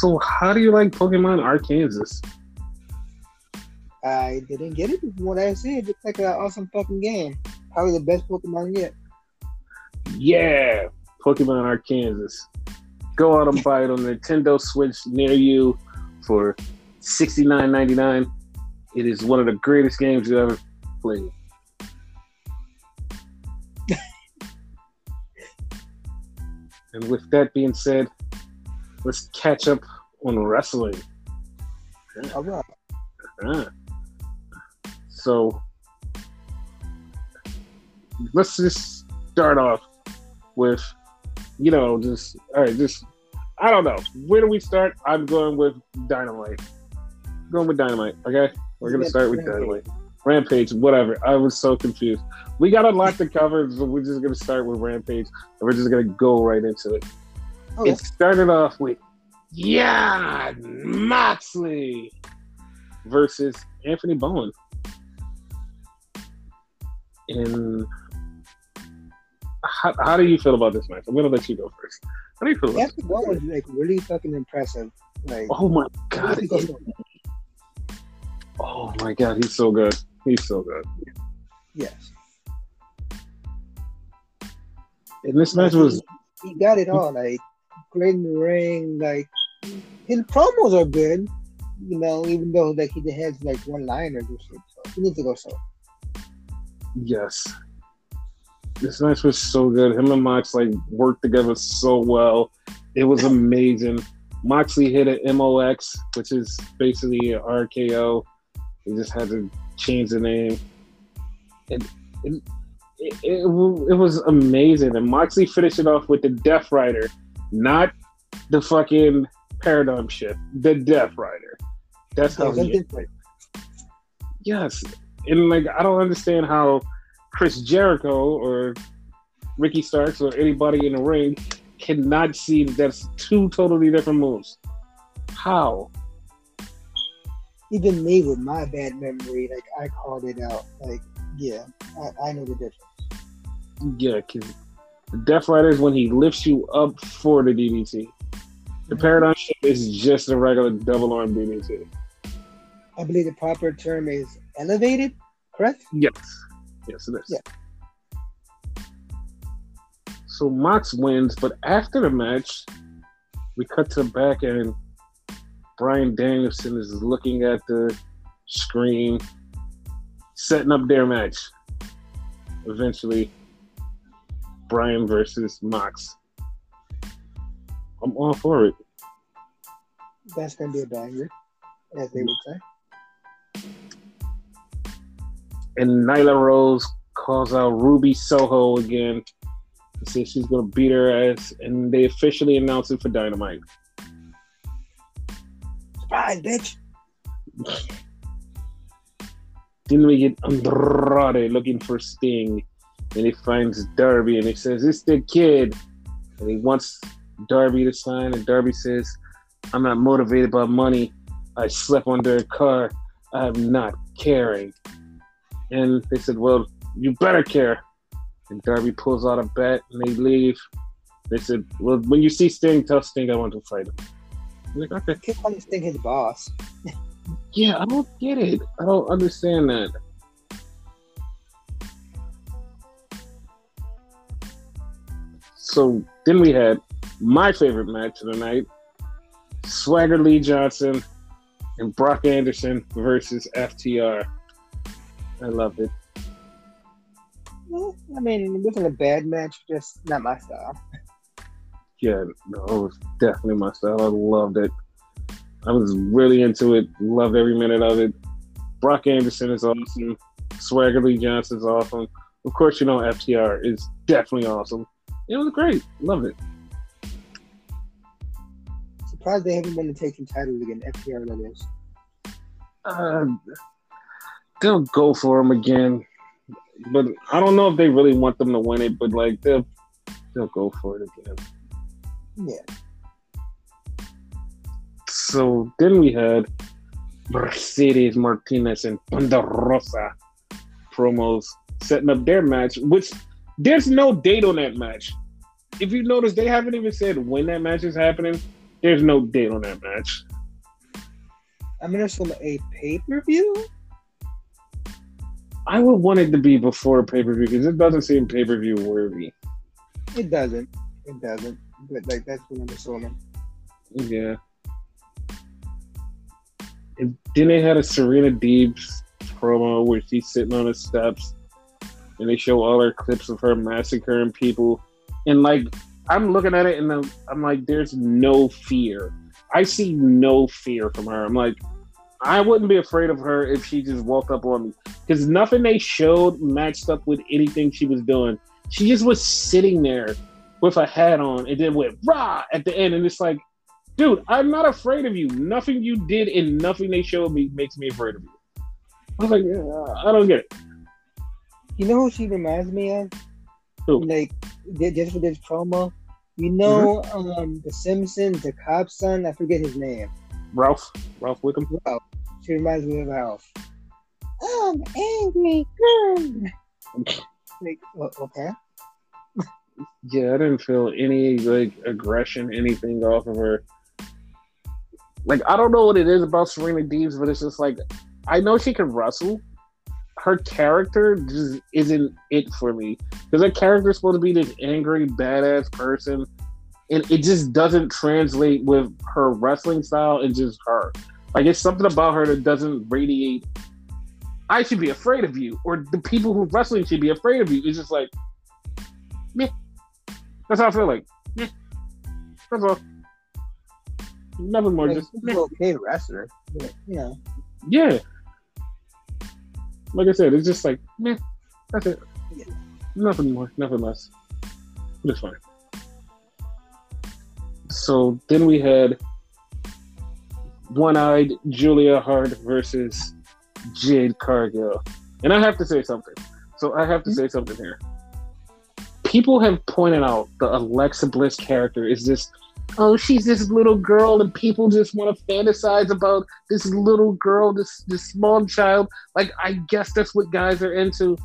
So how do you like Pokemon Arceus? I didn't get it from what I see. It looks like an awesome fucking game. Probably the best Pokemon yet. Yeah, Pokemon Arceus. Go out and buy it on Nintendo Switch near you for sixty nine ninety nine. It is one of the greatest games you ever played. and with that being said, let's catch up on wrestling. All right. Uh, so let's just start off with, you know, just all right, just I don't know. Where do we start? I'm going with Dynamite. Going with Dynamite. Okay, we're gonna start with Dynamite. Rampage, whatever. I was so confused. We got a lot to cover, so we're just gonna start with Rampage, and we're just gonna go right into it. Okay. It started off with yeah, Moxley versus Anthony Bowen. And how, how do you feel about this match? I'm gonna let you go first. How do you feel about Anthony Bowen was like really fucking impressive. Like, Oh my god. Oh my god, he's so good. He's so good. yes, And this match was he got it all. Like the ring. Like his promos are good. You know, even though like he has like one liners or shit. So he needs to go so. yes. This match was so good. Him and Mox like worked together so well. It was amazing. Moxley hit an MOX, which is basically an RKO. He just had to change the name. And it, it, it, it was amazing. And Moxley finished it off with the Death Rider, not the fucking paradigm shift, the Death Rider. That's how he difference. Yes. And like I don't understand how Chris Jericho or Ricky Starks or anybody in the ring cannot see that that's two totally different moves. How? Even me with my bad memory, like I called it out. Like, yeah, I, I know the difference. Yeah, because Death Rider is when he lifts you up for the DDT. The paradigm shift is just a regular double arm DDT. I believe the proper term is elevated, correct? Yes. Yes, it is. Yeah. So Mox wins, but after the match, we cut to the back and Bryan Danielson is looking at the screen, setting up their match. Eventually, Bryan versus Mox. I'm all for it. That's gonna be a banger, as they would say. And Nyla Rose calls out Ruby Soho again. Says she's gonna beat her ass, and they officially announce it for Dynamite. Surprise, bitch! Then we get Andrade looking for Sting, and he finds Darby, and he says, "It's the kid," and he wants Darby to sign, and Darby says, "I'm not motivated by money. I slept under a car. I'm not caring." And they said, "Well, you better care." And Darby pulls out a bat, and they leave. They said, "Well, when you see Sting, tell Sting I want to fight him." I'm like, okay. Keep on this thing his boss. Yeah, I don't get it. I don't understand that. So then we had my favorite match of the night Swagger Lee Johnson and Brock Anderson versus FTR. I loved it. Well, I mean, it wasn't a bad match, just not my style. Yeah, no, it was definitely my style. I loved it. I was really into it. Loved every minute of it. Brock Anderson is awesome. Swagger Lee Johnson is awesome. Of course, you know FTR is definitely awesome. It was great. Love it. Surprised they haven't been taking titles again. FTR that is. Uh, they'll go for them again, but I don't know if they really want them to win it. But like they'll they'll go for it again. Yeah. So then we had Mercedes Martinez and Thunder Rosa promos setting up their match, which there's no date on that match. If you notice, they haven't even said when that match is happening. There's no date on that match. I'm gonna assume a pay per view. I would want it to be before pay per view because it doesn't seem pay per view worthy. It doesn't. It doesn't. But like that's what I'm assuming. Yeah. And then they had a Serena Deeb's promo where she's sitting on the steps and they show all her clips of her massacring people. And like, I'm looking at it and I'm, like, there's no fear. I see no fear from her. I'm like, I wouldn't be afraid of her if she just walked up on me because nothing they showed matched up with anything she was doing. She just was sitting there with a hat on and then went rah at the end. And it's like, dude, I'm not afraid of you. Nothing you did and nothing they showed me makes me afraid of you. I was like, yeah, I don't get it. You know who she reminds me of? Who? Like just for this promo. You know, um, The Simpsons, the cop's son. I forget his name. Ralph, Ralph Wiggum. Ralph. She reminds me of Ralph. I'm angry like, okay. Yeah, I didn't feel any like aggression, anything off of her. Like I don't know what it is about Serena Deebs, but it's just like I know she can wrestle. Her character just isn't it for me because her character is supposed to be this angry, badass person, and it just doesn't translate with her wrestling style and just her. Like it's something about her that doesn't radiate. I should be afraid of you, or the people who wrestling should be afraid of you. It's just like, meh. That's how I feel like. Meh. That's all. Nothing more. Like, Just okay wrestler. Know. yeah. Like I said, it's just like meh. That's it. Yeah. Nothing more. Nothing less. It's fine. So then we had one-eyed Julia Hart versus Jade Cargill, and I have to say something. So I have to hmm? say something here. People have pointed out the Alexa Bliss character is this. Oh, she's this little girl, and people just want to fantasize about this little girl, this this small child. Like, I guess that's what guys are into.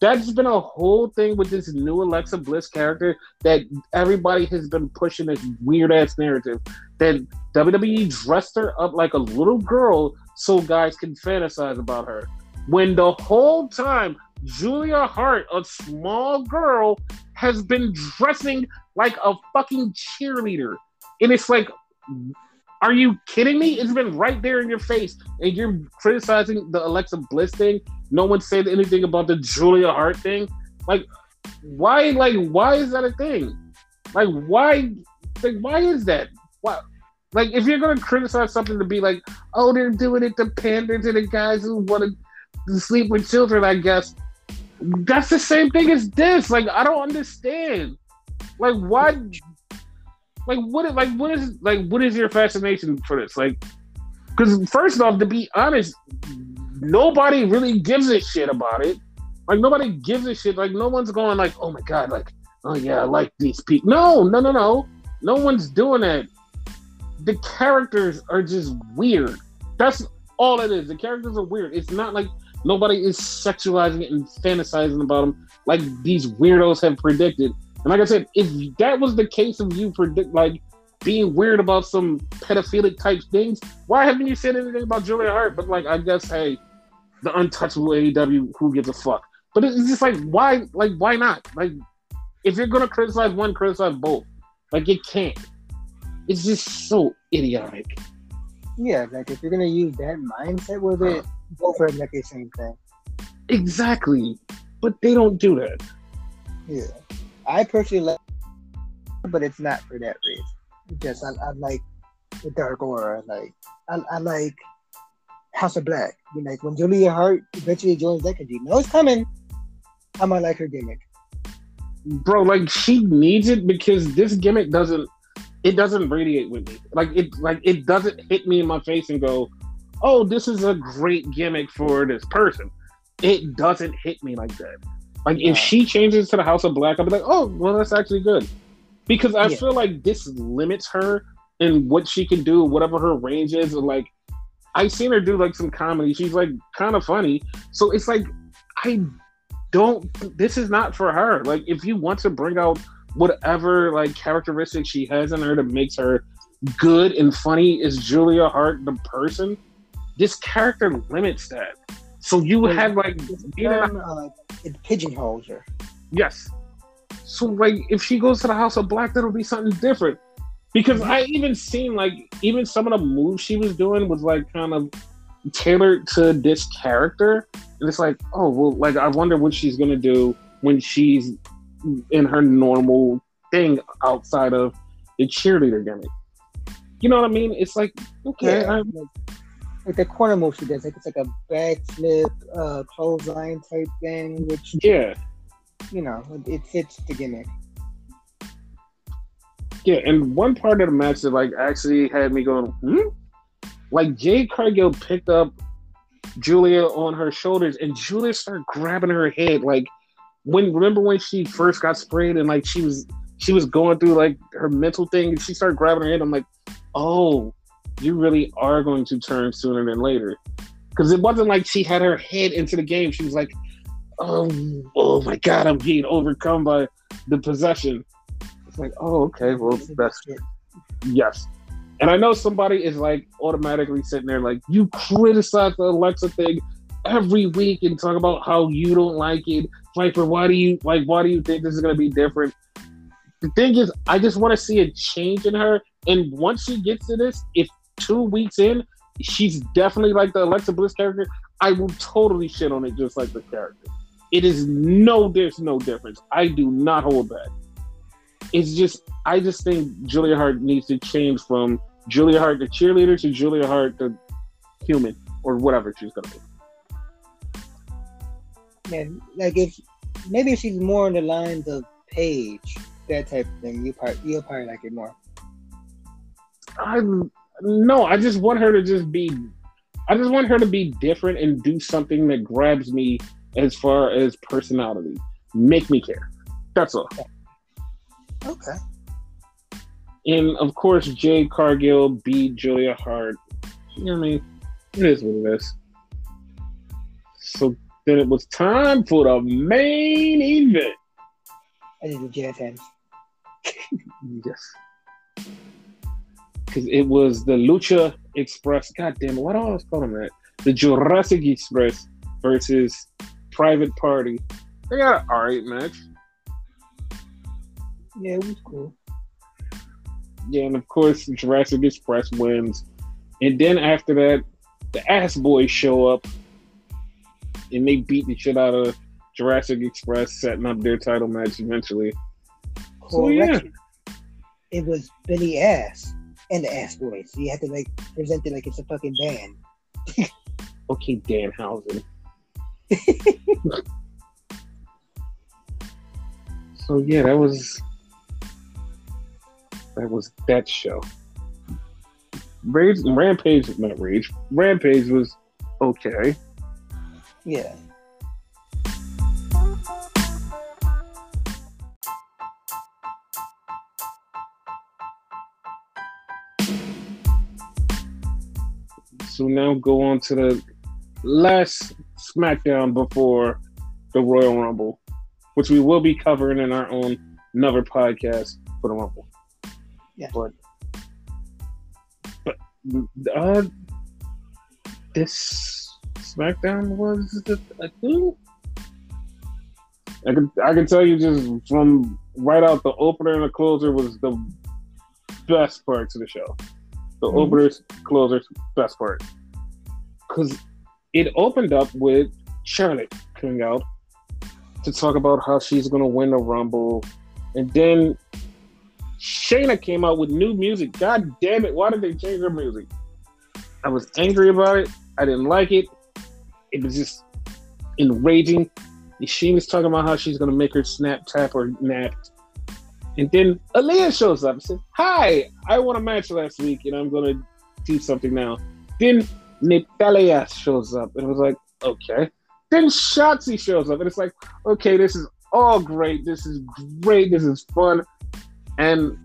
That's been a whole thing with this new Alexa Bliss character that everybody has been pushing this weird ass narrative that WWE dressed her up like a little girl so guys can fantasize about her. When the whole time Julia Hart, a small girl, has been dressing like a fucking cheerleader. And it's like, are you kidding me? It's been right there in your face, and you're criticizing the Alexa Bliss thing. No one said anything about the Julia Hart thing. Like, why? Like, why is that a thing? Like, why? Like, why is that? Why? Like, if you're gonna criticize something to be like, oh, they're doing it to pander to the guys who want to sleep with children, I guess. That's the same thing as this. Like, I don't understand. Like, why? Like, what? Like, what is? Like, what is your fascination for this? Like, because first off, to be honest, nobody really gives a shit about it. Like, nobody gives a shit. Like, no one's going like, oh my god, like, oh yeah, I like these people. No, no, no, no. No one's doing that. The characters are just weird. That's all it is. The characters are weird. It's not like nobody is sexualizing it and fantasizing about them like these weirdos have predicted. And like I said, if that was the case of you predict like being weird about some pedophilic type things, why haven't you said anything about Julia Hart? But like, I guess, hey, the untouchable AEW, who gives a fuck? But it's just like, why? Like, why not? Like, if you're gonna criticize one, criticize both. Like, you can't. It's just so idiotic. Yeah, like if you're gonna use that mindset with it, uh-huh. go for it like the same thing. Exactly. But they don't do that. Yeah. I personally like but it's not for that reason. Just I, I like the dark aura. Like I, I like House of Black. You know, like when Julia Hart eventually joins that, you know it's coming. I might like her gimmick. bro like she needs it because this gimmick doesn't it doesn't radiate with me like it like it doesn't hit me in my face and go oh this is a great gimmick for this person it doesn't hit me like that like Yeah. if she changes to the house of black i'll be like oh well that's actually good because i Yeah. feel like this limits her in what she can do whatever her range is and like i've seen her do like some comedy she's like kind of funny so it's like i don't this is not for her like if you want to bring out whatever like characteristics she has in her that makes her good and funny is Julia Hart, the person, this character limits that. So you had like being in a- it pigeonholes her. Yes. So like if she goes to the House of Black, that'll be something different. Because I even seen like even some of the moves she was doing was like kind of tailored to this character. And it's like, oh well like I wonder what she's gonna do when she's in her normal thing outside of the cheerleader gimmick. You know what I mean? It's like, okay, Yeah, I, like, the corner move she does, like it's like a backflip, uh, clothesline type thing, which yeah. you know it, it fits the gimmick. Yeah, and one part of the match that like actually had me going, hmm? Like Jade Cargill picked up Julia on her shoulders, and Julia started grabbing her head. Like when remember when she first got sprayed, and like she was she was going through like her mental thing, and she started grabbing her head. I'm like, oh, you really are going to turn sooner than later, because it wasn't like she had her head into the game. She was like, oh, oh my god, I'm being overcome by the possession. It's like, oh, okay, well, that's yes. And I know somebody is like automatically sitting there like, you criticize the Alexa thing every week and talk about how you don't like it. Viper, why do you like why do you think this is gonna be different? The thing is, I just want to see a change in her. And once she gets to this, if two weeks in, she's definitely like the Alexa Bliss character, I will totally shit on it just like the character. It is no there's no difference. I do not hold back. It's just I just think Julia Hart needs to change from Julia Hart the cheerleader to Julia Hart the human or whatever she's gonna be. Yeah, like if maybe if she's more on the lines of Paige, that type of thing, you part you'll probably like it more. I no, I just want her to just be I just want her to be different and do something that grabs me as far as personality. Make me care. That's all. Okay. And of course Jade Cargill beat Julia Hart. You know what I mean? It is what it is. So then it was time for the main event. I did the jazz hands. Yes. Because it was the Lucha Express. God damn it. Why do I always call them that? The Jurassic Express versus Private Party. They got an alright match. Yeah, it was cool. Yeah, and of course, Jurassic Express wins. And then after that, the Ass Boys show up and they beat the shit out of Jurassic Express, setting up their title match eventually. So, yeah. It was Billy Ass and the Ass Boys. You have to like present it like it's a fucking band. Okay, Danhausen. so yeah, that was that was that show. Rage, Rampage, not Rage. Rampage was okay. Yeah. So now go on to the last SmackDown before the Royal Rumble, which we will be covering in our own another podcast for the Rumble. Yeah. But but uh, this SmackDown was the, thing. I can I can tell you just from right out the opener and the closer was the best parts of the show. The Mhm. openers, closers, best part. Because it opened up with Charlotte coming out to talk about how she's going to win the Rumble. And then Shayna came out with new music. God damn it. Why did they change her music? I was angry about it. I didn't like it. It was just enraging. She was talking about how she's going to make her snap, tap, or nap. And then Aaliyah shows up and says, Hi, I won a match last week and I'm going to do something now. Then Natalya shows up and it was like, okay. Then Shotzi shows up and it's like, okay, this is all great. This is great. This is fun. And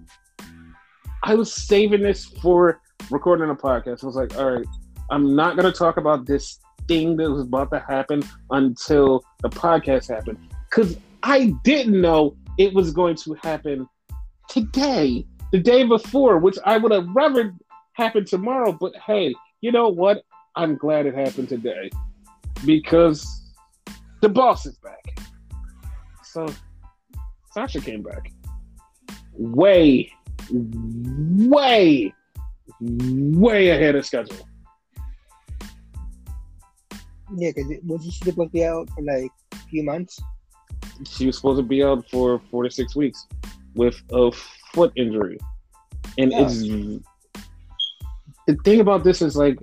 I was saving this for recording a podcast. I was like, all right, I'm not going to talk about this thing that was about to happen until the podcast happened. Because I didn't know it was going to happen today. the day before, which I would have rather happened tomorrow. But hey, you know what? I'm glad it happened today because the boss is back. So Sasha came back way, way, way ahead of schedule. Yeah, because was she supposed to be out for like a few months? She was supposed to be out for four to six weeks with a foot injury. And Yeah. it's the thing about this is like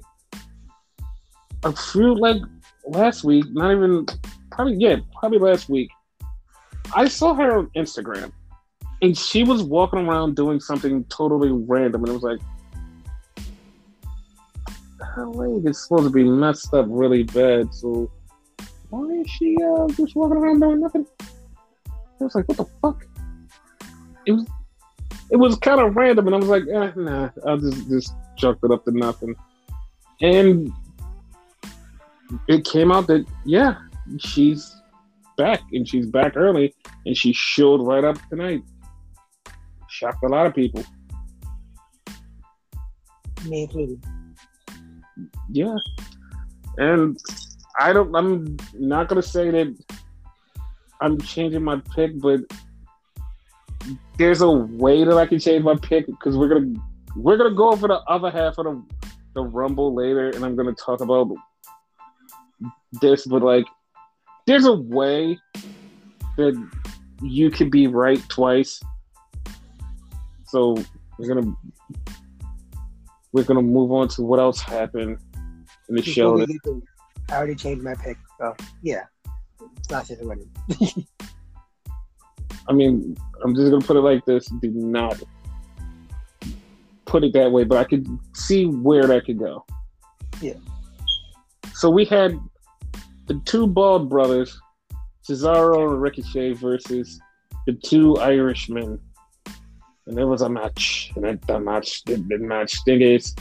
a few like last week, not even probably yeah, probably last week. I saw her on Instagram and she was walking around doing something totally random and it was like her leg is supposed to be messed up really bad, so why is she uh, just walking around doing nothing? I was like, what the fuck? It was it was kind of random, and I was like, eh, nah, I'll just just chalk it up to nothing. And it came out that yeah, she's back, and she's back early, and she showed right up tonight. Shocked a lot of people. Me included. Yeah, and I don't. I'm not gonna say that I'm changing my pick, but there's a way that I can change my pick because we're gonna we're gonna go over the other half of the the rumble later, and I'm gonna talk about this. But like, there's a way that you could be right twice. So we're gonna we're gonna move on to what else happened in the Before show. We get to- I already changed my pick. So yeah, Sasha's winning. I mean, I'm just gonna put it like this: do not put it that way, but I could see where that could go. Yeah. So we had the two bald brothers, Cesaro and Ricochet, versus the two Irishmen, and there was a match, and that the match, the, the match, Stingers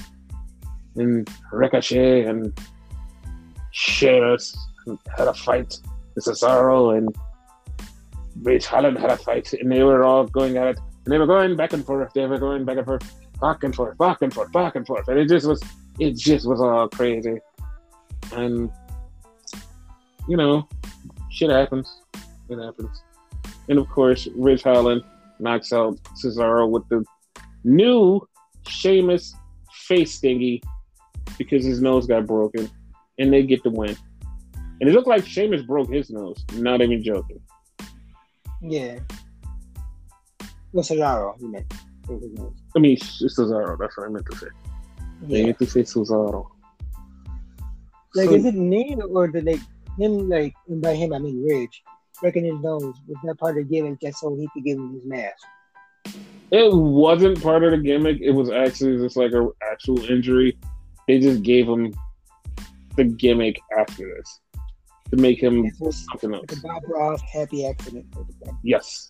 and Ricochet and Sheamus had a fight. With Cesaro and Ridge Holland had a fight, and they were all going at it, and they were going back and forth. They were going back and forth, back and forth, back and forth, back and forth, and it just was, it just was all crazy. And you know, shit happens. It happens. And of course, Ridge Holland knocks out Cesaro with the new Sheamus face thingy because his nose got broken, and they get the win. And it looked like Sheamus broke his nose. Not even joking. Yeah. Well, Cesaro, you meant. I mean, it's Cesaro. That's what I meant to say. I Yeah. meant to say Cesaro. Like, So- is it me or did they him like and by him I mean Ridge breaking his nose was that part of the gimmick just so he could give him his mask? It wasn't part of the gimmick. It was actually just like an actual injury. They just gave him the gimmick after this to make him something else. Bob Ross happy accident. sort of thing. Yes.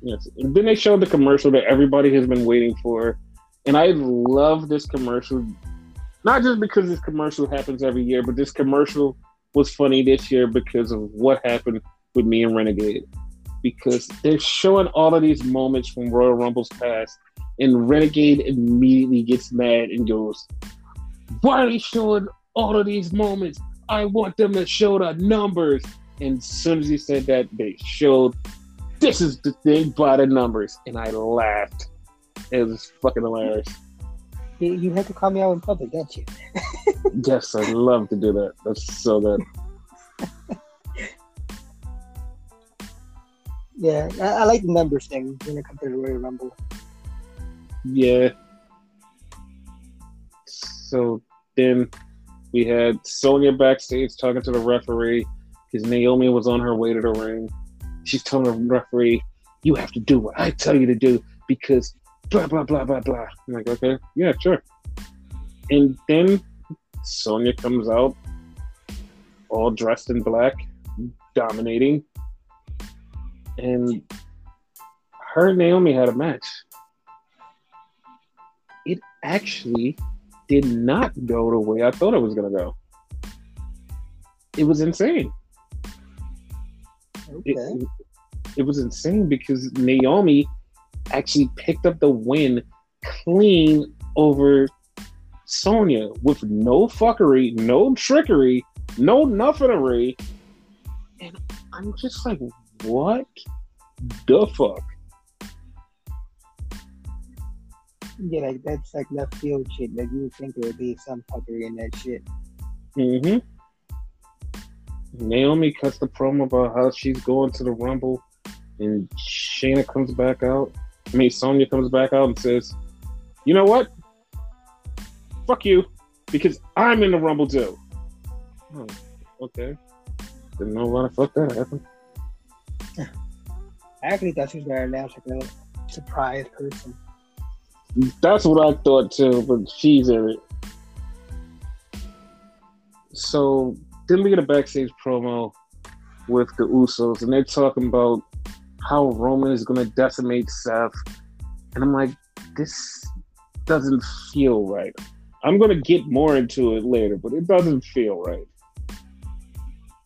Yes. And then they showed the commercial that everybody has been waiting for. And I love this commercial. Not just because this commercial happens every year, but this commercial was funny this year because of what happened with me and Renegade. Because they're showing all of these moments from Royal Rumble's past, and Renegade immediately gets mad and goes, Why are they showing all of these moments? I want them to show the numbers. And as soon as he said that, they showed this is the thing by the numbers. And I laughed. It was fucking hilarious. You, you had to call me out in public, don't you? Yes, I love to do that. That's so good. Yeah, I, I like the numbers thing when it comes to the Royal Rumble. Yeah. So then we had Sonya backstage talking to the referee because Naomi was on her way to the ring. She's telling the referee, You have to do what I tell you to do because blah, blah, blah, blah, blah. I'm like, Okay, yeah, sure. And then Sonya comes out all dressed in black, dominating. And her and Naomi had a match it actually did not go the way I thought it was going to go. It was insane. Okay. It, it was insane because Naomi actually picked up the win clean over Sonya with no fuckery, no trickery, no nothing. And I'm just like, what the fuck? Yeah, like that's like left field shit. Like you think there would be some fuckery in that shit. Mm-hmm. Naomi cuts the promo about how she's going to the Rumble, and Shayna comes back out. I mean, Sonya comes back out and says, "You know what? Fuck you, because I'm in the Rumble too." Oh, okay. Didn't know why the fuck that happened. I actually thought she was gonna announce like a surprise person. That's what I thought too, but she's in it. So then we get a backstage promo with the Usos, and they're talking about how Roman is going to decimate Seth, and I'm like, this doesn't feel right. I'm going to get more into it later, but it doesn't feel right.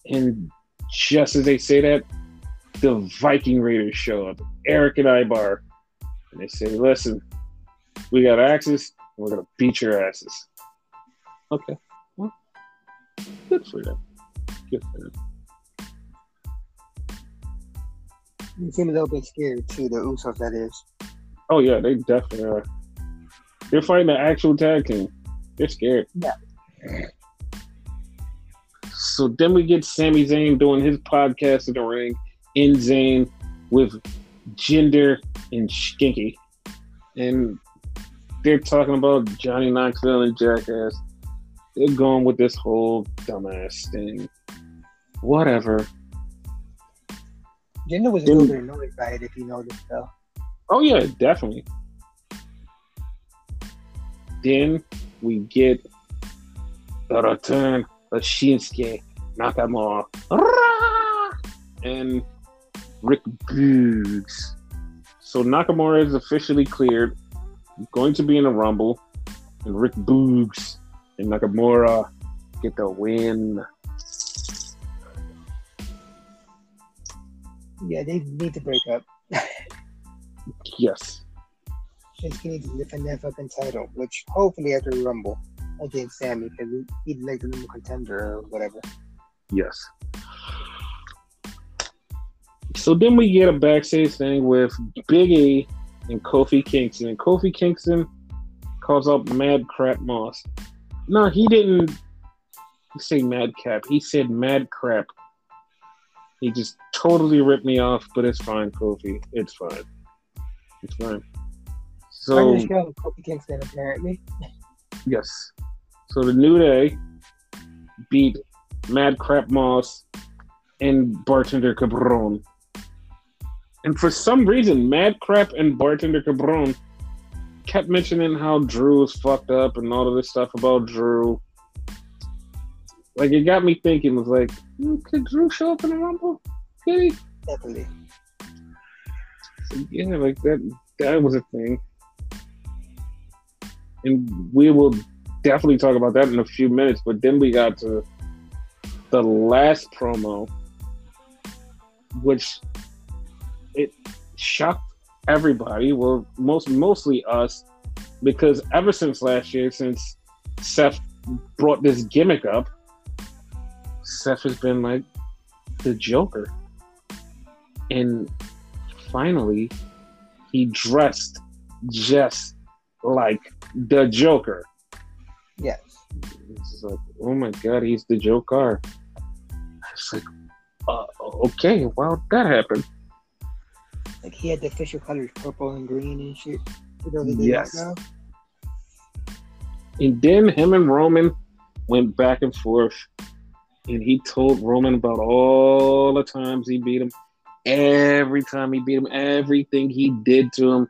And just as they say that, the Viking Raiders show up, Erik and Ivar, and they say, "Listen, we got axes, we're gonna beat your asses." Okay, well, good for them. Good for them. You seem a little bit scared too, the Usos, that is. Oh yeah, they definitely are. They're fighting the actual tag team. They're scared. Yeah. So then we get Sami Zayn doing his podcast in the ring in Zayn with Jinder and Shanky. And they're talking about Johnny Knoxville and Jackass. They're going with this whole dumbass thing. Whatever. Jinder was a little bit annoyed by it if you noticed though. Oh yeah, definitely. Then we get the return of Shinsuke Nakamura. And Rick Boogs. So Nakamura is officially cleared, going to be in a Rumble, and Rick Boogs and Nakamura get the win. Yeah, they need to break up. yes. Shinsuke needs to defend that fucking title, which hopefully after the Rumble against Sami, because he'd like the number contender or whatever. Yes. So then we get a backstage thing with Big E and Kofi Kingston. And Kofi Kingston calls out Mad Crap Moss. No, he didn't say Madcap. He said Mad Crap. He just totally ripped me off, but it's fine, Kofi. It's fine. It's fine. So Kofi Kingston apparently. Yes. So the New Day beat Mad Crap Moss and Bartender Cabron. And for some reason, Mad Crap and Bartender Cabron kept mentioning how Drew was fucked up and all of this stuff about Drew. Like it got me thinking, was like, could Drew show up in the Rumble? Could he? Definitely. So, yeah, like that that was a thing. And we will definitely talk about that in a few minutes, but then we got to the last promo, which it shocked everybody. Well, most mostly us, because ever since last year, since Seth brought this gimmick up, Seth has been like the Joker, and finally, he dressed just like the Joker. Yes. It's like, oh my god, he's the Joker. It's like, uh, okay, well, that happened. Like he had the official colors purple and green and shit. Yes. And then him and Roman went back and forth, and he told Roman about all the times he beat him, every time he beat him, everything he did to him.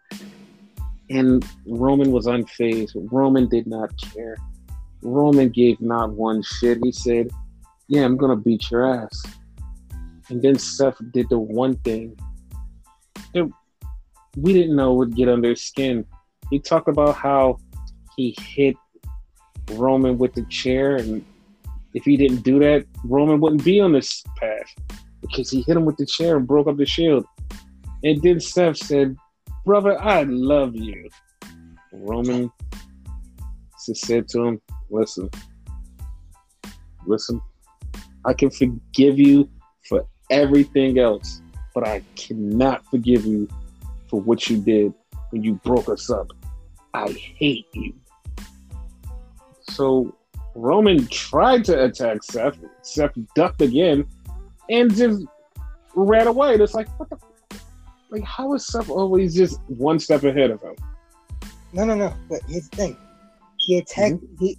And Roman was unfazed. Roman did not care. Roman gave not one shit. He said, Yeah, I'm going to beat your ass. And then Seth did the one thing we didn't know would get under his skin. He talked about how he hit Roman with the chair, and if he didn't do that, Roman wouldn't be on this path because he hit him with the chair and broke up the shield. And then Seth said, brother, I love you. Roman said to him, listen, listen, I can forgive you for everything else, but I cannot forgive you for what you did when you broke us up. I hate you. So Roman tried to attack Seth. Seth ducked again and just ran away. And It's like, what the? Like, how is Seth always just one step ahead of him? No, no, no. But here's the thing. He attacked. Mm-hmm. He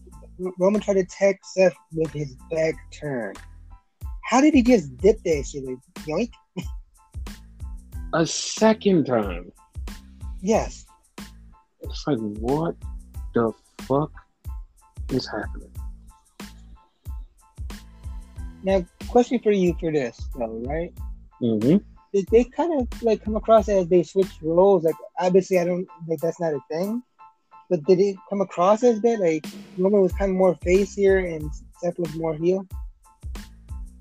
Roman tried to attack Seth with his back turned. How did he just dip that shit? Like, yoink. A second time. Yes. It's like, what the fuck is happening? Now, question for you for this, though, right? Mm-hmm. Did they kind of like come across as they switched roles? Like, obviously, I don't like that's not a thing. But did it come across as that like Roman was kind of more face here and Seth was more heel?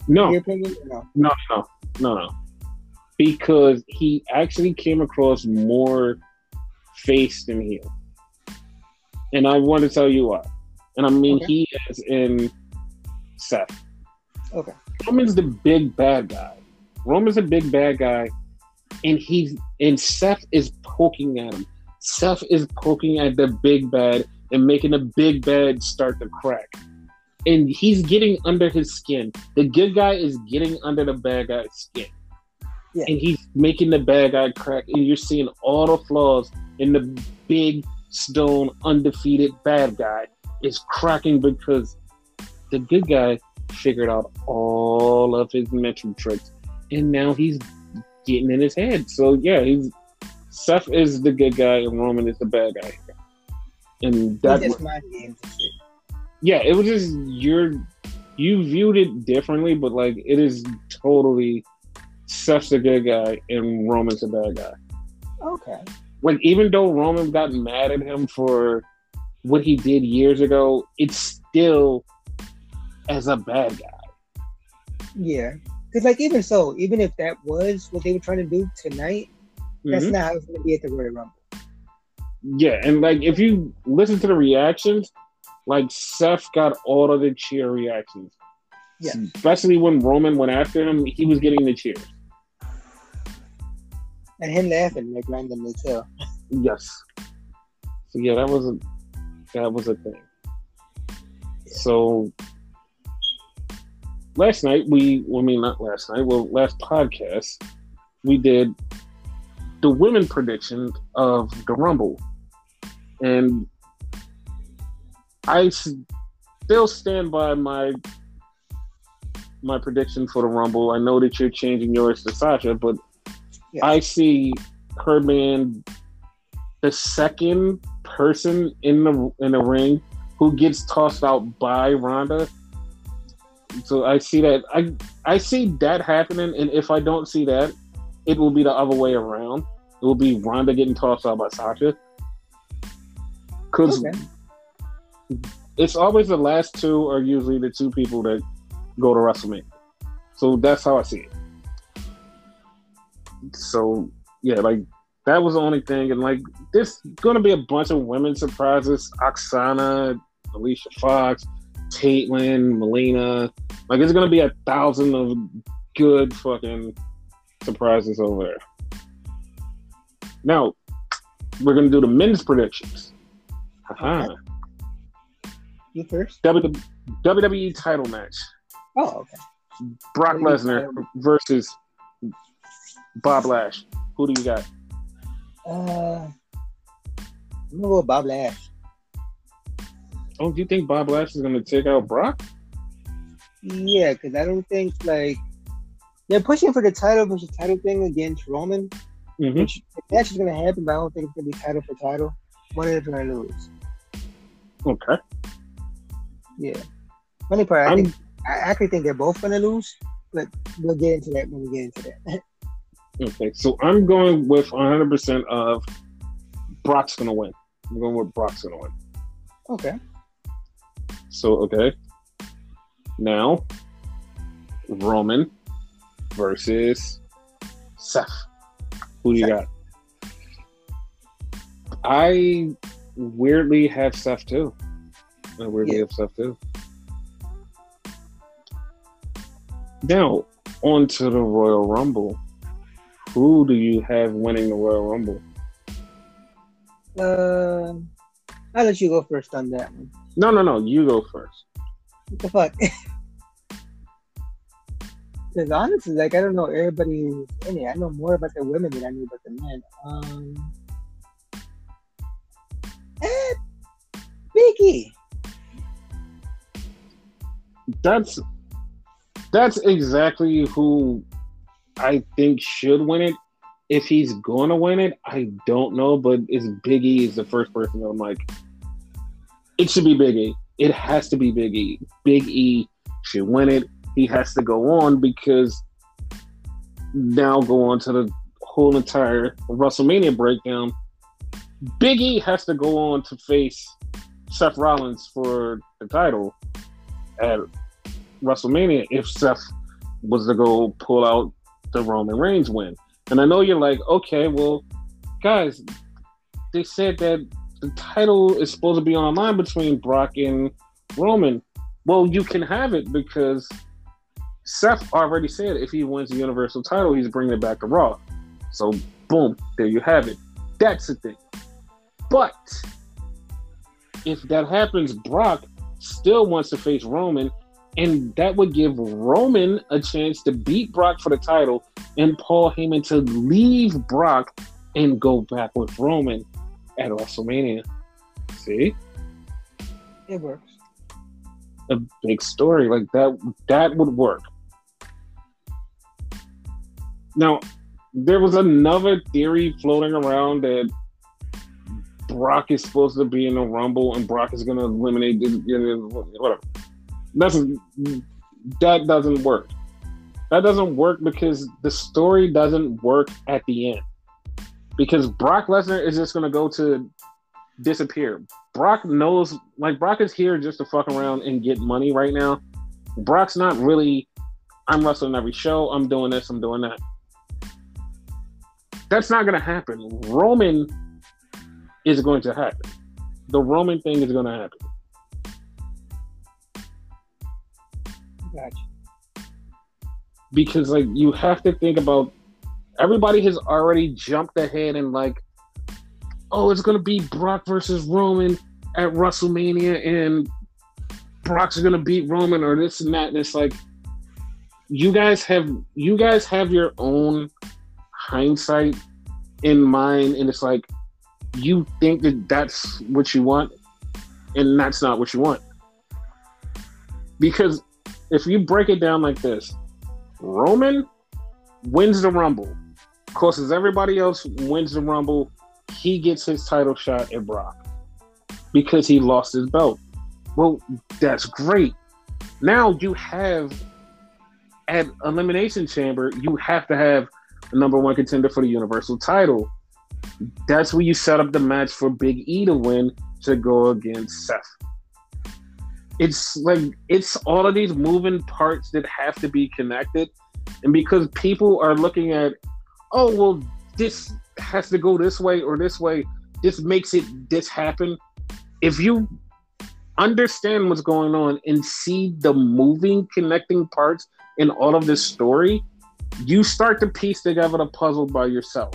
No. no. No, no, no, no, no. Because he actually came across more face than heel. And I want to tell you why. And I mean, okay. he is in Seth. Okay. Roman's the big bad guy. Roman's a big bad guy, and he's and Seth is poking at him. Seth is poking at the big bad and making the big bad start to crack. And he's getting under his skin. The good guy is getting under the bad guy's skin. Yeah. And he's making the bad guy crack. And you're seeing all the flaws in the big stone undefeated bad guy is cracking because the good guy figured out all of his mental tricks, and now he's getting in his head. So yeah, he's Seth is the good guy and Roman is the bad guy, and that's Yeah, it was just you're you viewed it differently, but like it is totally Seth's the good guy and Roman's the bad guy. Okay. Like even though Roman got mad at him for what he did years ago, it's still as a bad guy. Yeah, because like even so, even if that was what they were trying to do tonight, mm-hmm. that's not how it's going to be at the Royal Rumble. Yeah, and like if you listen to the reactions, like Seth got all of the cheer reactions. Yeah. Especially when Roman went after him, he was getting the cheers. And him laughing like randomly too. Yes. So yeah, that was a that was a thing. So last night we, well, I mean, not last night, well, last podcast, we did the women prediction of the Rumble. And I still stand by my my prediction for the Rumble. I know that you're changing yours to Sasha, but yeah. I see her being the second person in the in the ring who gets tossed out by Ronda so I see that I I see that happening, and if I don't see that, it will be the other way around. It will be Ronda getting tossed out by Sasha. Because okay. it's always the last two are usually the two people that go to WrestleMania. So that's how I see it. So yeah, like that was the only thing, and like there's gonna be a bunch of women surprises. Aksana, Alicia Fox, Kaitlyn, Melina. Like it's gonna be a thousand of good fucking surprises over there. Now we're gonna do the men's predictions. Okay. You first. WWE title match. Oh, okay. Brock Lesnar versus Bob Lash. Who do you got? Uh, I'm gonna go Bob Lash. Oh, do you think Bob Lash is going to take out Brock? Yeah, because I don't think like they're pushing for the title versus title thing against Roman. Mm-hmm. Which going to happen, but I don't think it's to be title for title. One of them to lose. Okay. Yeah. Funny part, I think I actually think they're both going to lose, but we'll get into that when we get into that. okay, so I'm going with 100% of Brock's going to win. I'm going with Brock's going to win. Okay. So okay. Now Roman versus Seth. Who do you got? I weirdly have Seth too. I weirdly Yeah. have Seth too. Now, on to the Royal Rumble. Who do you have winning the Royal Rumble? Uh, I'll let you go first on that one. No, no, no. You go first. What the fuck? Because honestly, like I don't know everybody who's in it. I know more about the women than I know about the men. Um, eh, Biggie. That's that's exactly who I think should win it. If he's gonna win it, I don't know, but it's Big E is the first person that I'm like, it should be Big E. It has to be Big E. Big E should win it. He has to go on because now go on to the whole entire WrestleMania breakdown. Big E has to go on to face Seth Rollins for the title at WrestleMania if Seth was to go pull out the Roman Reigns win. And I know you're like, okay, well, guys, they said that the title is supposed to be on the line between Brock and Roman. Well, you can have it because Seth already said if he wins the Universal title, he's bringing it back to Raw. So, boom, there you have it. That's the thing. But if that happens, Brock still wants to face Roman, and that would give Roman a chance to beat Brock for the title, and Paul Heyman to leave Brock and go back with Roman at WrestleMania. See, It works. a big story like that. That would work. Now, there was another theory floating around that Brock is supposed to be in the Rumble and Brock is going to eliminate the- you know, whatever. That's that doesn't work. That doesn't work because the story doesn't work at the end. Because Brock Lesnar is just going to go to disappear. Brock knows, like Brock is here just to fuck around and get money right now. Brock's not really. I'm wrestling every show. I'm doing this. I'm doing that. That's not going to happen. Roman is going to happen. The Roman thing is going to happen. Gotcha. because like you have to think about everybody has already jumped ahead and like oh it's gonna be brock versus roman at wrestlemania and brock's gonna beat roman or this and that and it's like you guys have you guys have your own hindsight in mind and it's like you think that that's what you want and that's not what you want because if you break it down like this Roman wins the Rumble, causes everybody else wins the Rumble. He gets his title shot at Brock because he lost his belt. Well, that's great. Now you have at Elimination Chamber, you have to have a number one contender for the Universal title. That's where you set up the match for Big E to win to go against Seth it's like it's all of these moving parts that have to be connected. And because people are looking at oh well this has to go this way or this way this makes it this happen. If you understand what's going on and see the moving connecting parts in all of this story you start to piece together the puzzle by yourself.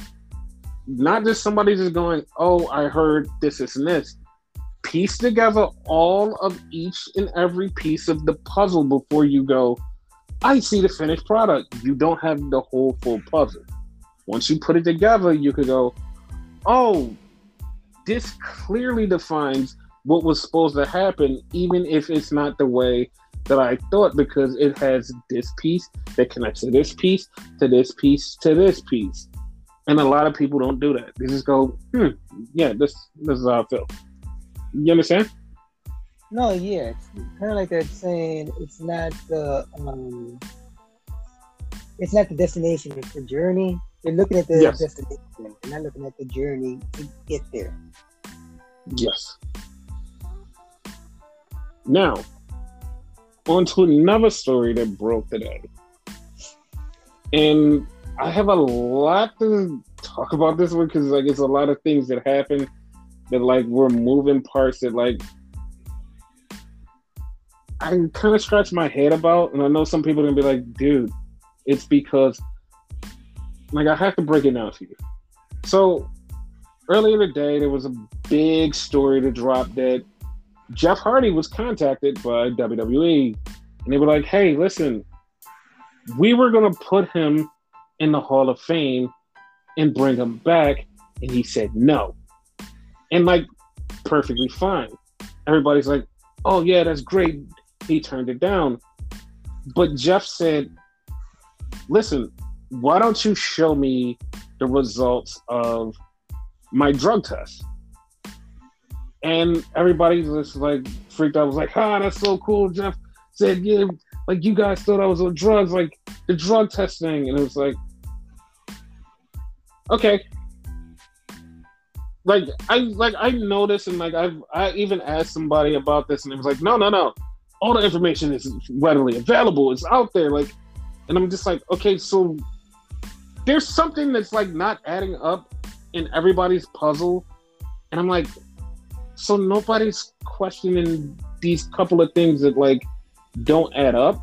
Not just somebody just going oh i heard this this and this piece together all of each and every piece of the puzzle before you go, I see the finished product. You don't have the whole full puzzle. Once you put it together, you could go, oh, this clearly defines what was supposed to happen, even if it's not the way that I thought, because it has this piece that connects to this piece, to this piece, to this piece. And a lot of people don't do that. They just go, hmm, yeah, this this is how I feel. You understand? No, yeah, it's kind of like they're saying it's not the um, it's not the destination, it's the journey. They're looking at the Yes. destination, they're not looking at the journey to get there. Yes. Now, on to another story that broke today. And I have a lot to talk about this one because like it's a lot of things that happen that like were moving parts that like I kind of scratch my head about, and I know some people are gonna be like, dude, it's because like I have to break it down to you. So earlier today there was a big story to drop that Jeff Hardy was contacted by WWE and they were like, hey, listen, we were gonna put him in the Hall of Fame and bring him back, and he said no. And like perfectly fine. Everybody's like, oh yeah, that's great. He turned it down. But Jeff said, listen, why don't you show me the results of my drug test? And everybody just like freaked out. Was like, ah, that's so cool. Jeff said, yeah, like you guys thought I was on drugs, like the drug testing. And it was like, okay. Like I like I noticed and like I've I even asked somebody about this and it was like, no, no, no. All the information is readily available. It's out there. Like and I'm just like, okay, so there's something that's like not adding up in everybody's puzzle. And I'm like, so nobody's questioning these couple of things that like don't add up.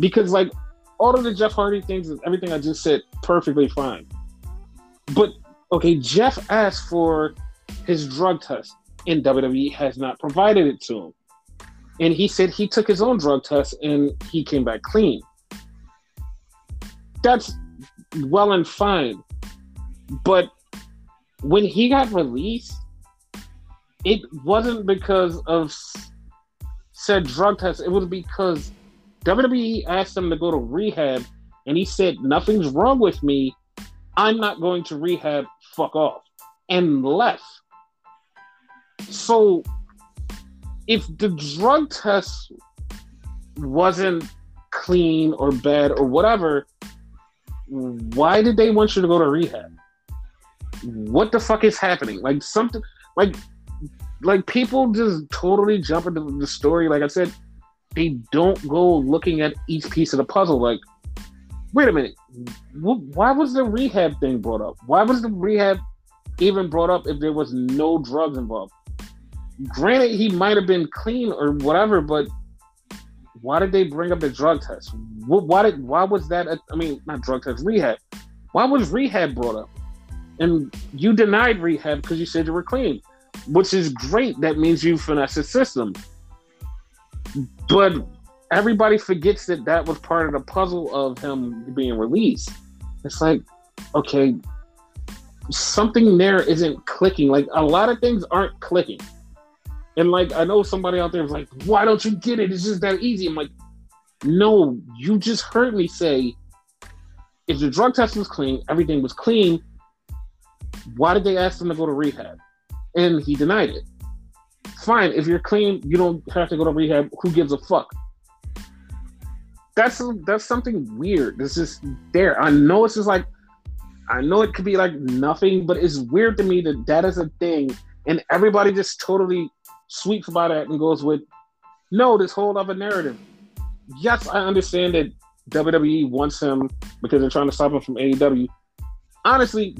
Because like all of the Jeff Hardy things and everything I just said perfectly fine. But okay, Jeff asked for his drug test and WWE has not provided it to him. And he said he took his own drug test and he came back clean. That's well and fine. But when he got released, it wasn't because of said drug test. It was because WWE asked him to go to rehab, and he said, Nothing's wrong with me. I'm not going to rehab. Fuck off. And left. So, if the drug test wasn't clean or bad or whatever, why did they want you to go to rehab? What the fuck is happening? Like something like like people just totally jump into the story. Like I said, they don't go looking at each piece of the puzzle. Like, wait a minute, why was the rehab thing brought up? Why was the rehab even brought up if there was no drugs involved? Granted, he might have been clean or whatever, but why did they bring up the drug test? Why did why was that? A, I mean, not drug test, rehab. Why was rehab brought up? And you denied rehab because you said you were clean, which is great. That means you finesse the system. But everybody forgets that that was part of the puzzle of him being released. It's like, okay, something there isn't clicking. Like a lot of things aren't clicking. And like I know somebody out there is like, why don't you get it? It's just that easy. I'm like, no, you just heard me say if the drug test was clean, everything was clean, why did they ask him to go to rehab? And he denied it. Fine, if you're clean, you don't have to go to rehab. Who gives a fuck? That's that's something weird. It's just there. I know it's just like I know it could be like nothing, but it's weird to me that that is a thing, and everybody just totally sweeps by that and goes with, no, this whole other narrative. Yes, I understand that WWE wants him because they're trying to stop him from AEW. Honestly,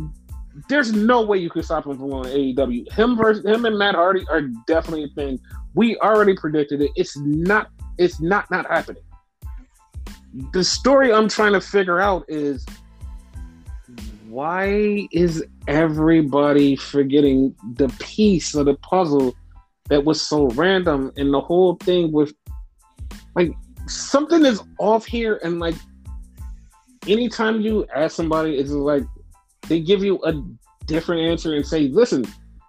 there's no way you can stop him from going to AEW. Him versus him and Matt Hardy are definitely a thing. We already predicted it. It's not. It's not not happening. The story I'm trying to figure out is why is everybody forgetting the piece of the puzzle that was so random and the whole thing with like something is off here and like anytime you ask somebody it's like they give you a different answer and say listen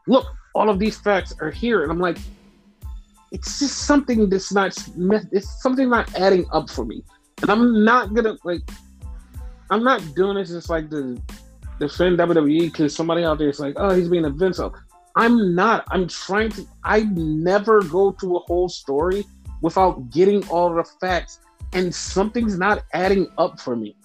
look all of these facts are here. And i'm like it's just something that's not it's something not adding up for me and i'm not gonna like i'm not doing this just like to defend wwe because somebody out there is like oh he's being a Vince. Oh, I'm not. I'm trying to. I never go through a whole story without getting all the facts, and something's not adding up for me.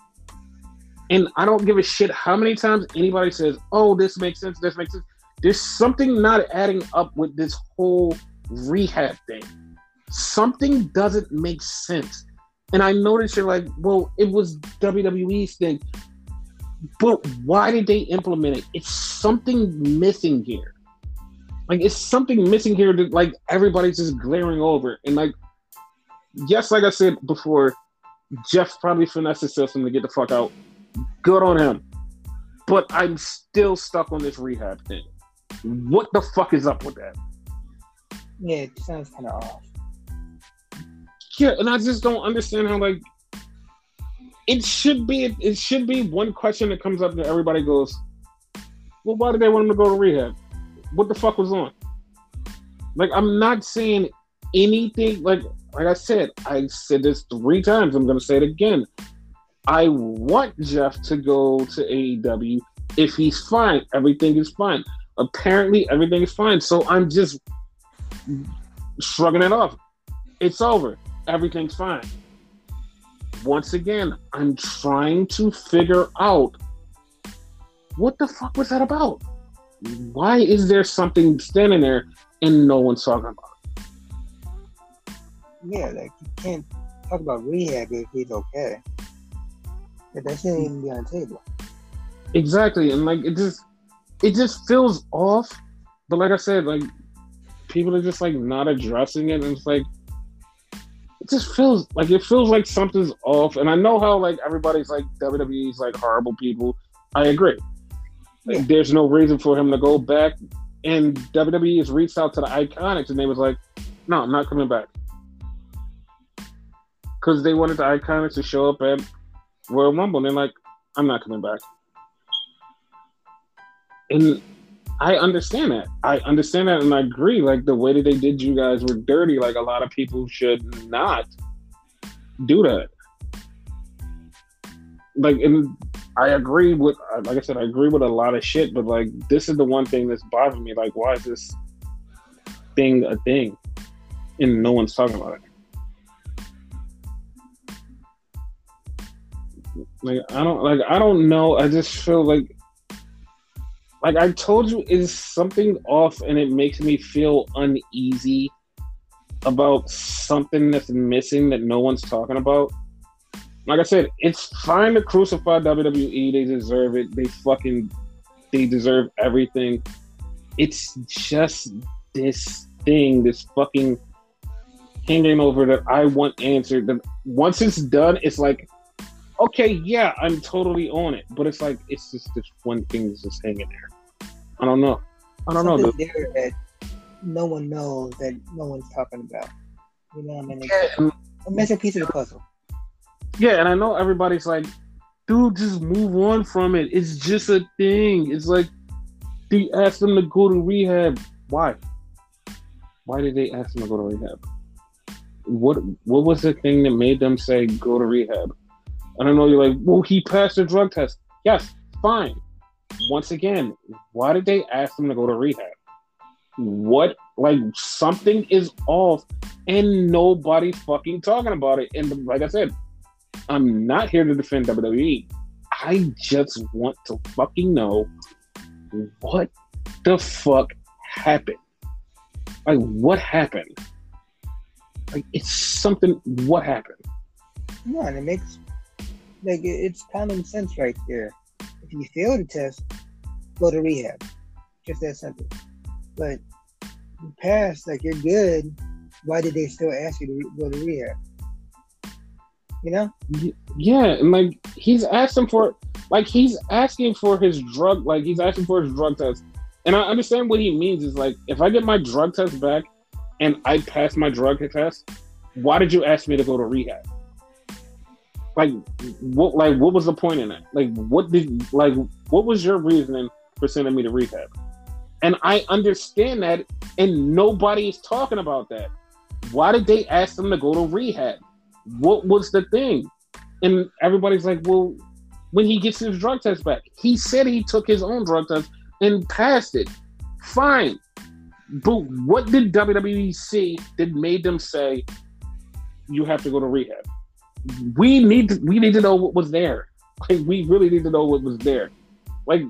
And I don't give a shit how many times anybody says, "Oh, this makes sense. This makes sense." There's something not adding up with this whole rehab thing. Something doesn't make sense. And I notice you're like, well, it was WWE's thing. But why did they implement it? It's something missing here. like it's something missing here that like everybody's just glaring over. And like yes, like I said before, Jeff probably finessed his system to get the fuck out. Good on him. But I'm still stuck on this rehab thing. What the fuck is up with that? Yeah, it sounds kind of off. Yeah, and I just don't understand how like it should be. It should be one question that comes up that everybody goes, "Well, why did they want him to go to rehab? What the fuck was on?" Like, I'm not saying anything. Like, like I said, I said this three times. I'm gonna say it again. I want Jeff to go to AEW if he's fine. Everything is fine. Apparently, everything is fine. So I'm just shrugging it off. It's over. Everything's fine. Once again, I'm trying to figure out what the fuck was that about? Why is there something standing there and no one's talking about it? Yeah, like you can't talk about rehab if he's okay. But that shouldn't even be on the table. Exactly, and like it just it just feels off. But like I said, like people are just like not addressing it, and it's like it just feels like it feels like something's off. And I know how like everybody's like WWE's like horrible people. I agree. Like, there's no reason for him to go back. And WWE has reached out to the Iconics, and they was like, "No, I'm not coming back," because they wanted the Iconics to show up at Royal Rumble, and they're like, "I'm not coming back." And I understand that. I understand that, and I agree. Like the way that they did you guys were dirty. Like a lot of people should not do that. Like, and I agree with, like I said, I agree with a lot of shit. But like, this is the one thing that's bothering me. Like, why is this thing a thing, and no one's talking about it? Like, I don't like. I don't know. I just feel like like I told you, is something off, and it makes me feel uneasy about something that's missing that no one's talking about. Like I said, it's fine to crucify WWE. They deserve it. They fucking they deserve everything. It's just this thing, this fucking hanging over that I want answered. That once it's done, it's like okay, yeah, I'm totally on it. But it's like it's just this one thing that's just hanging there. I don't know. I don't Something know. there that no one knows that no one's talking about. You know what I mean? It's Yeah, um, a missing piece of the puzzle. yeah, and I know everybody's like, dude, just move on from it. It's just a thing. It's like they asked them to go to rehab. Why? Why did they ask them to go to rehab? What what was the thing that made them say go to rehab? I don't know you're like, well, he passed the drug test. Yes, fine. Once again, why did they ask him to go to rehab? What like something is off and nobody fucking talking about it. And like I said, I'm not here to defend WWE. I just want to fucking know what the fuck happened. Like what happened? Like it's something what happened? No, and it makes like it's common sense right there. If you fail the test, go to rehab. Just that simple. But you pass, like you're good. Why did they still ask you to go to rehab? You know? Yeah, and like he's asking for like he's asking for his drug like he's asking for his drug test. And I understand what he means is like if I get my drug test back and I pass my drug test, why did you ask me to go to rehab? Like what like what was the point in that? Like what did like what was your reasoning for sending me to rehab? And I understand that and nobody's talking about that. Why did they ask them to go to rehab? What was the thing? And everybody's like, well, when he gets his drug test back, he said he took his own drug test and passed it. Fine. But what did WWE see that made them say you have to go to rehab? We need to, we need to know what was there. Like we really need to know what was there. Like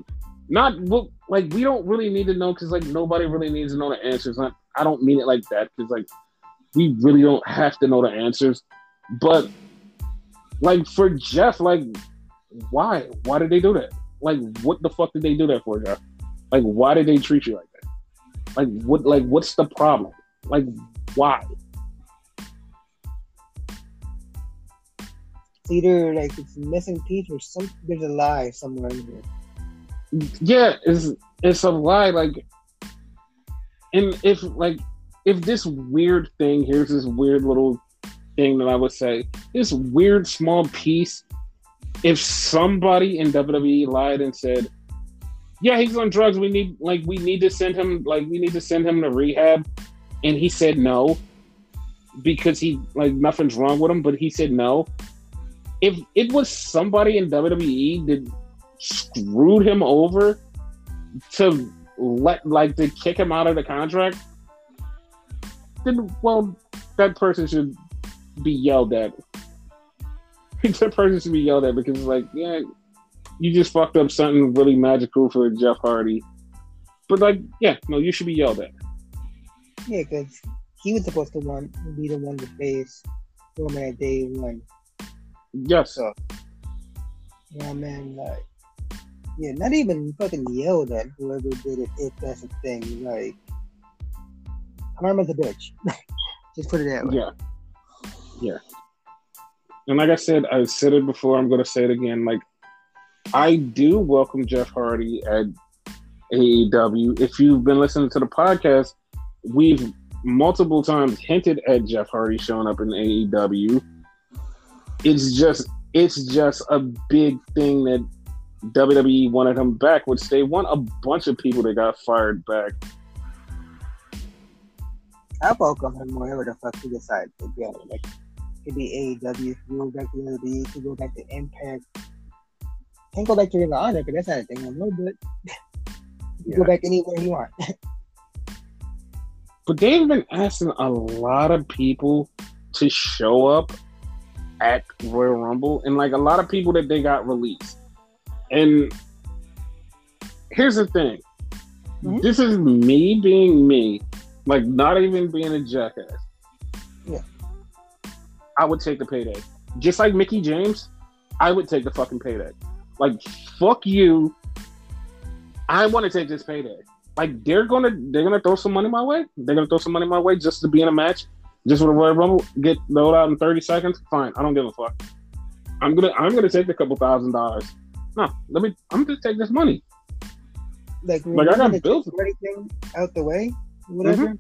not what like we don't really need to know because like nobody really needs to know the answers. Not, I don't mean it like that because like we really don't have to know the answers. But like for Jeff, like why? Why did they do that? Like what the fuck did they do that for, Jeff? Like why did they treat you like that? Like what? Like what's the problem? Like why? It's either like it's missing piece or some there's a lie somewhere in here. Yeah, it's it's a lie. Like, and if like if this weird thing here's this weird little thing that I would say this weird small piece. If somebody in WWE lied and said, "Yeah, he's on drugs. We need like we need to send him like we need to send him to rehab," and he said no because he like nothing's wrong with him, but he said no. If it was somebody in WWE that screwed him over to let like to kick him out of the contract, then well, that person should be yelled at. that person should be yelled at because like, yeah, you just fucked up something really magical for Jeff Hardy. But like, yeah, no, you should be yelled at. Yeah, because he was supposed to want be the one to face Roman at day one. Yes. So, yeah, man, like, yeah, not even fucking yelled at whoever did it. If that's a thing, like, karma's a bitch. Just put it that way. Yeah. Yeah. And like I said, I said it before. I'm going to say it again. Like, I do welcome Jeff Hardy at AEW. If you've been listening to the podcast, we've multiple times hinted at Jeff Hardy showing up in AEW. It's just it's just a big thing that WWE wanted him back, which they want a bunch of people that got fired back. I welcome him wherever the fuck he decides to go. Like, it could be AEW, go back to WWE, could go back to Impact. Can't go back to Ring of Honor because that's not a thing no more, but yeah. go back anywhere you want. but they've been asking a lot of people to show up at Royal Rumble, and like a lot of people that they got released. And here's the thing mm-hmm. this is me being me, like not even being a jackass. Yeah. I would take the payday. Just like Mickie James, I would take the fucking payday. Like, fuck you. I want to take this payday. Like they're gonna they're gonna throw some money my way. They're gonna throw some money my way just to be in a match, just for the Royal Rumble, get load out in thirty seconds. Fine, I don't give a fuck. I'm gonna I'm gonna take a couple thousand dollars. No, let me. I'm gonna take this money. Like, like I got bills. Everything out the way, whatever.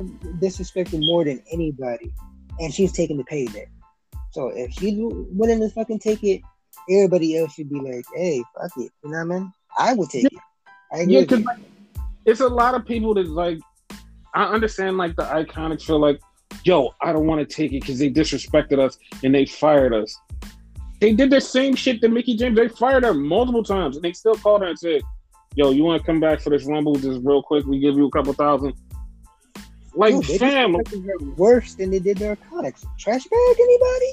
Mm-hmm. Disrespecting more than anybody, and she's taking the payday. So if she's willing to fucking take it, everybody else should be like, "Hey, fuck it," you know what I mean? I would take yeah. it. I yeah, because like, it's a lot of people that like. I understand like the iconics feel like, yo, I don't want to take it because they disrespected us and they fired us. They did the same shit to Mickie James. They fired her multiple times, and they still called her and said, "Yo, you want to come back for this Rumble just real quick? We give you a couple thousand. Like, Dude, fam, worse than they did their Iconics. Trash bag anybody?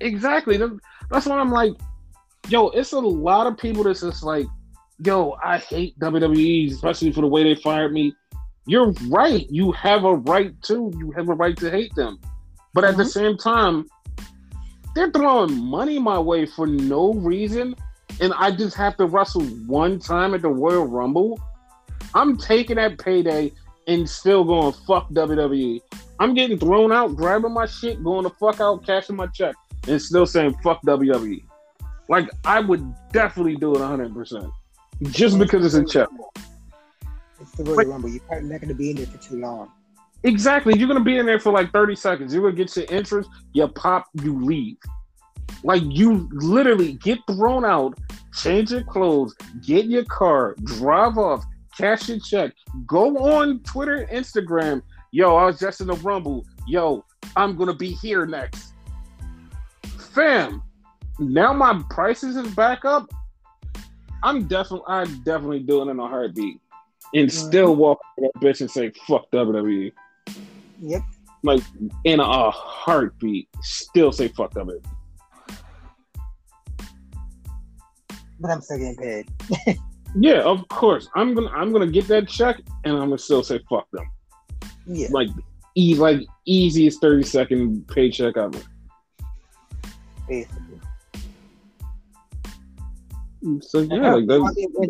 Exactly. That's why I'm like, yo, it's a lot of people that's just like, yo, I hate WWE, especially for the way they fired me. You're right. You have a right to. You have a right to hate them. But at mm-hmm. the same time, they're throwing money my way for no reason, and I just have to wrestle one time at the Royal Rumble. I'm taking that payday and still going fuck WWE. I'm getting thrown out, grabbing my shit, going the fuck out, cashing my check, and still saying fuck WWE. Like I would definitely do it 100 percent just because it's a check. It's the Royal like, Rumble. You're probably not going to be in there for too long. Exactly. You're gonna be in there for like 30 seconds. You're gonna get your entrance, you pop, you leave. Like you literally get thrown out, change your clothes, get your car, drive off, cash your check, go on Twitter, Instagram. Yo, I was just in the rumble. Yo, I'm gonna be here next. Fam, now my prices is back up. I'm definitely I'm definitely doing it in a heartbeat. And still walk that bitch and say fuck WWE. Yep. Like in a heartbeat, still say fuck it. But I'm still getting paid. yeah, of course. I'm gonna I'm gonna get that check and I'm gonna still say fuck them. Yeah. Like e like easiest 30 second paycheck ever. Basically. Mm, so yeah, like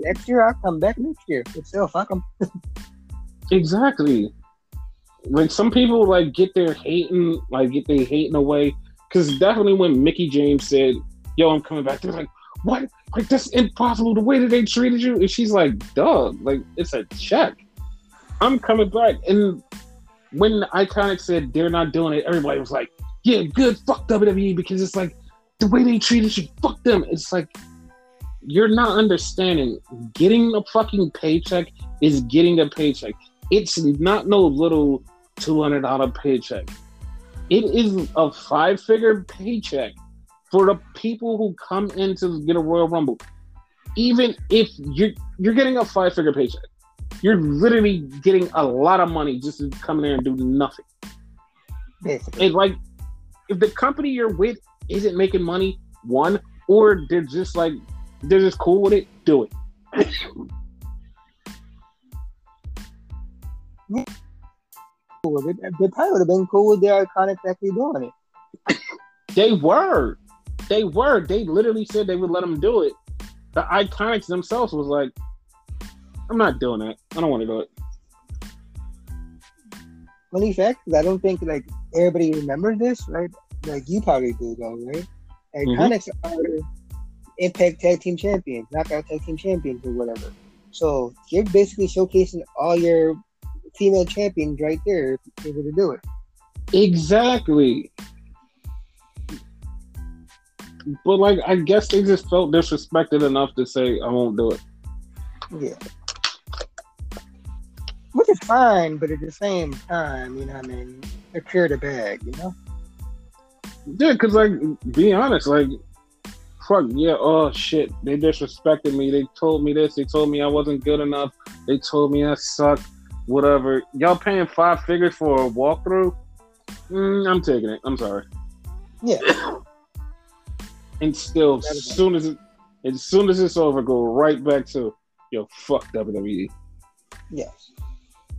next year. I'll come back next year. Still, fuck them. exactly. Like some people like get their hating, like get their hating away. Because definitely when Mickie James said, "Yo, I'm coming back," they're like, "What? Like that's impossible. The way that they treated you." And she's like, "Dog, like it's a check. I'm coming back." And when Iconic said they're not doing it, everybody was like, "Yeah, good. Fuck WWE," because it's like the way they treated you. Fuck them. It's like you're not understanding. Getting a fucking paycheck is getting a paycheck. It's not no little two hundred dollar paycheck. It is a five figure paycheck for the people who come in to get a Royal Rumble. Even if you're you're getting a five figure paycheck, you're literally getting a lot of money just to come in there and do nothing. Basically, And like, if the company you're with isn't making money, one, or they're just like they're just cool with it, do it. They, they probably would have been cool with their iconic actually doing it. They were. They were. They literally said they would let them do it. The Iconics themselves was like, I'm not doing that. I don't want to do it. Funny fact, I don't think like everybody remembers this, right? Like you probably do though, right? Mm-hmm. Iconics are Impact Tag Team Champions, Knockout Tag Team Champions, or whatever. So you're basically showcasing all your female champions right there, if you're able to do it. Exactly. But like, I guess they just felt disrespected enough to say, I won't do it. Yeah. Which is fine, but at the same time, you know what I mean? Secure the bag, you know? Yeah, because like, be honest, like, fuck yeah, oh shit, they disrespected me. They told me this. They told me I wasn't good enough. They told me I suck. Whatever. Y'all paying five figures for a walkthrough? Mm, I'm taking it. I'm sorry. Yeah. And still, as soon as it, as soon as it's over, go right back to yo, fuck WWE. Yes.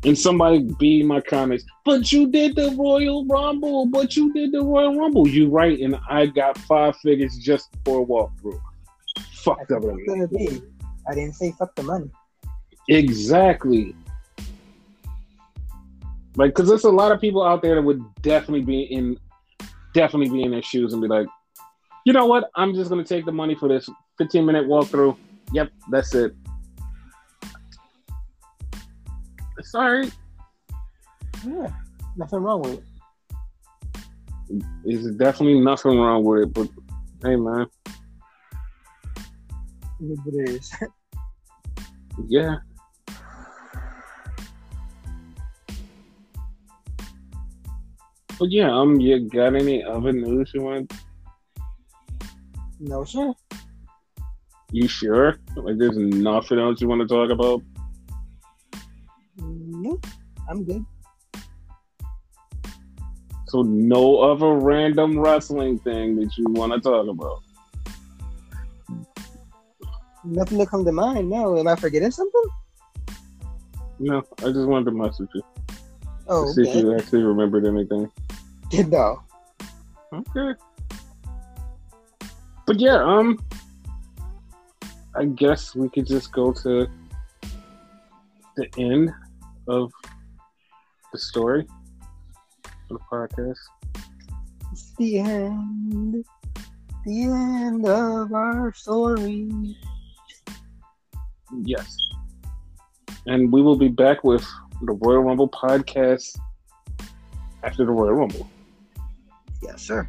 And somebody be in my comments, but you did the Royal Rumble, but you did the Royal Rumble. You right, and I got five figures just for a walkthrough. Fuck That's what WWE. it's gonna be. I didn't say fuck the money. Exactly. Like, because there's a lot of people out there that would definitely be in, definitely be in their shoes and be like, you know what? I'm just gonna take the money for this 15 minute walkthrough. Yep, that's it. Sorry, Yeah. Nothing wrong with it. there's definitely nothing wrong with it, but hey, man, It is what it is. yeah. But yeah, um, you got any other news you want? no, sir. You sure? Like, there's nothing else you want to talk about? I'm good. So no other random wrestling thing that you want to talk about? Nothing to come to mind. No. Am I forgetting something? No, I just wanted to message you Oh, to see if you actually remembered anything. Did no. Okay. But yeah, um, I guess we could just go to the end of the story of the podcast. It's the end. The end of our story. Yes. And we will be back with the Royal Rumble podcast after the Royal Rumble. Yes, sir.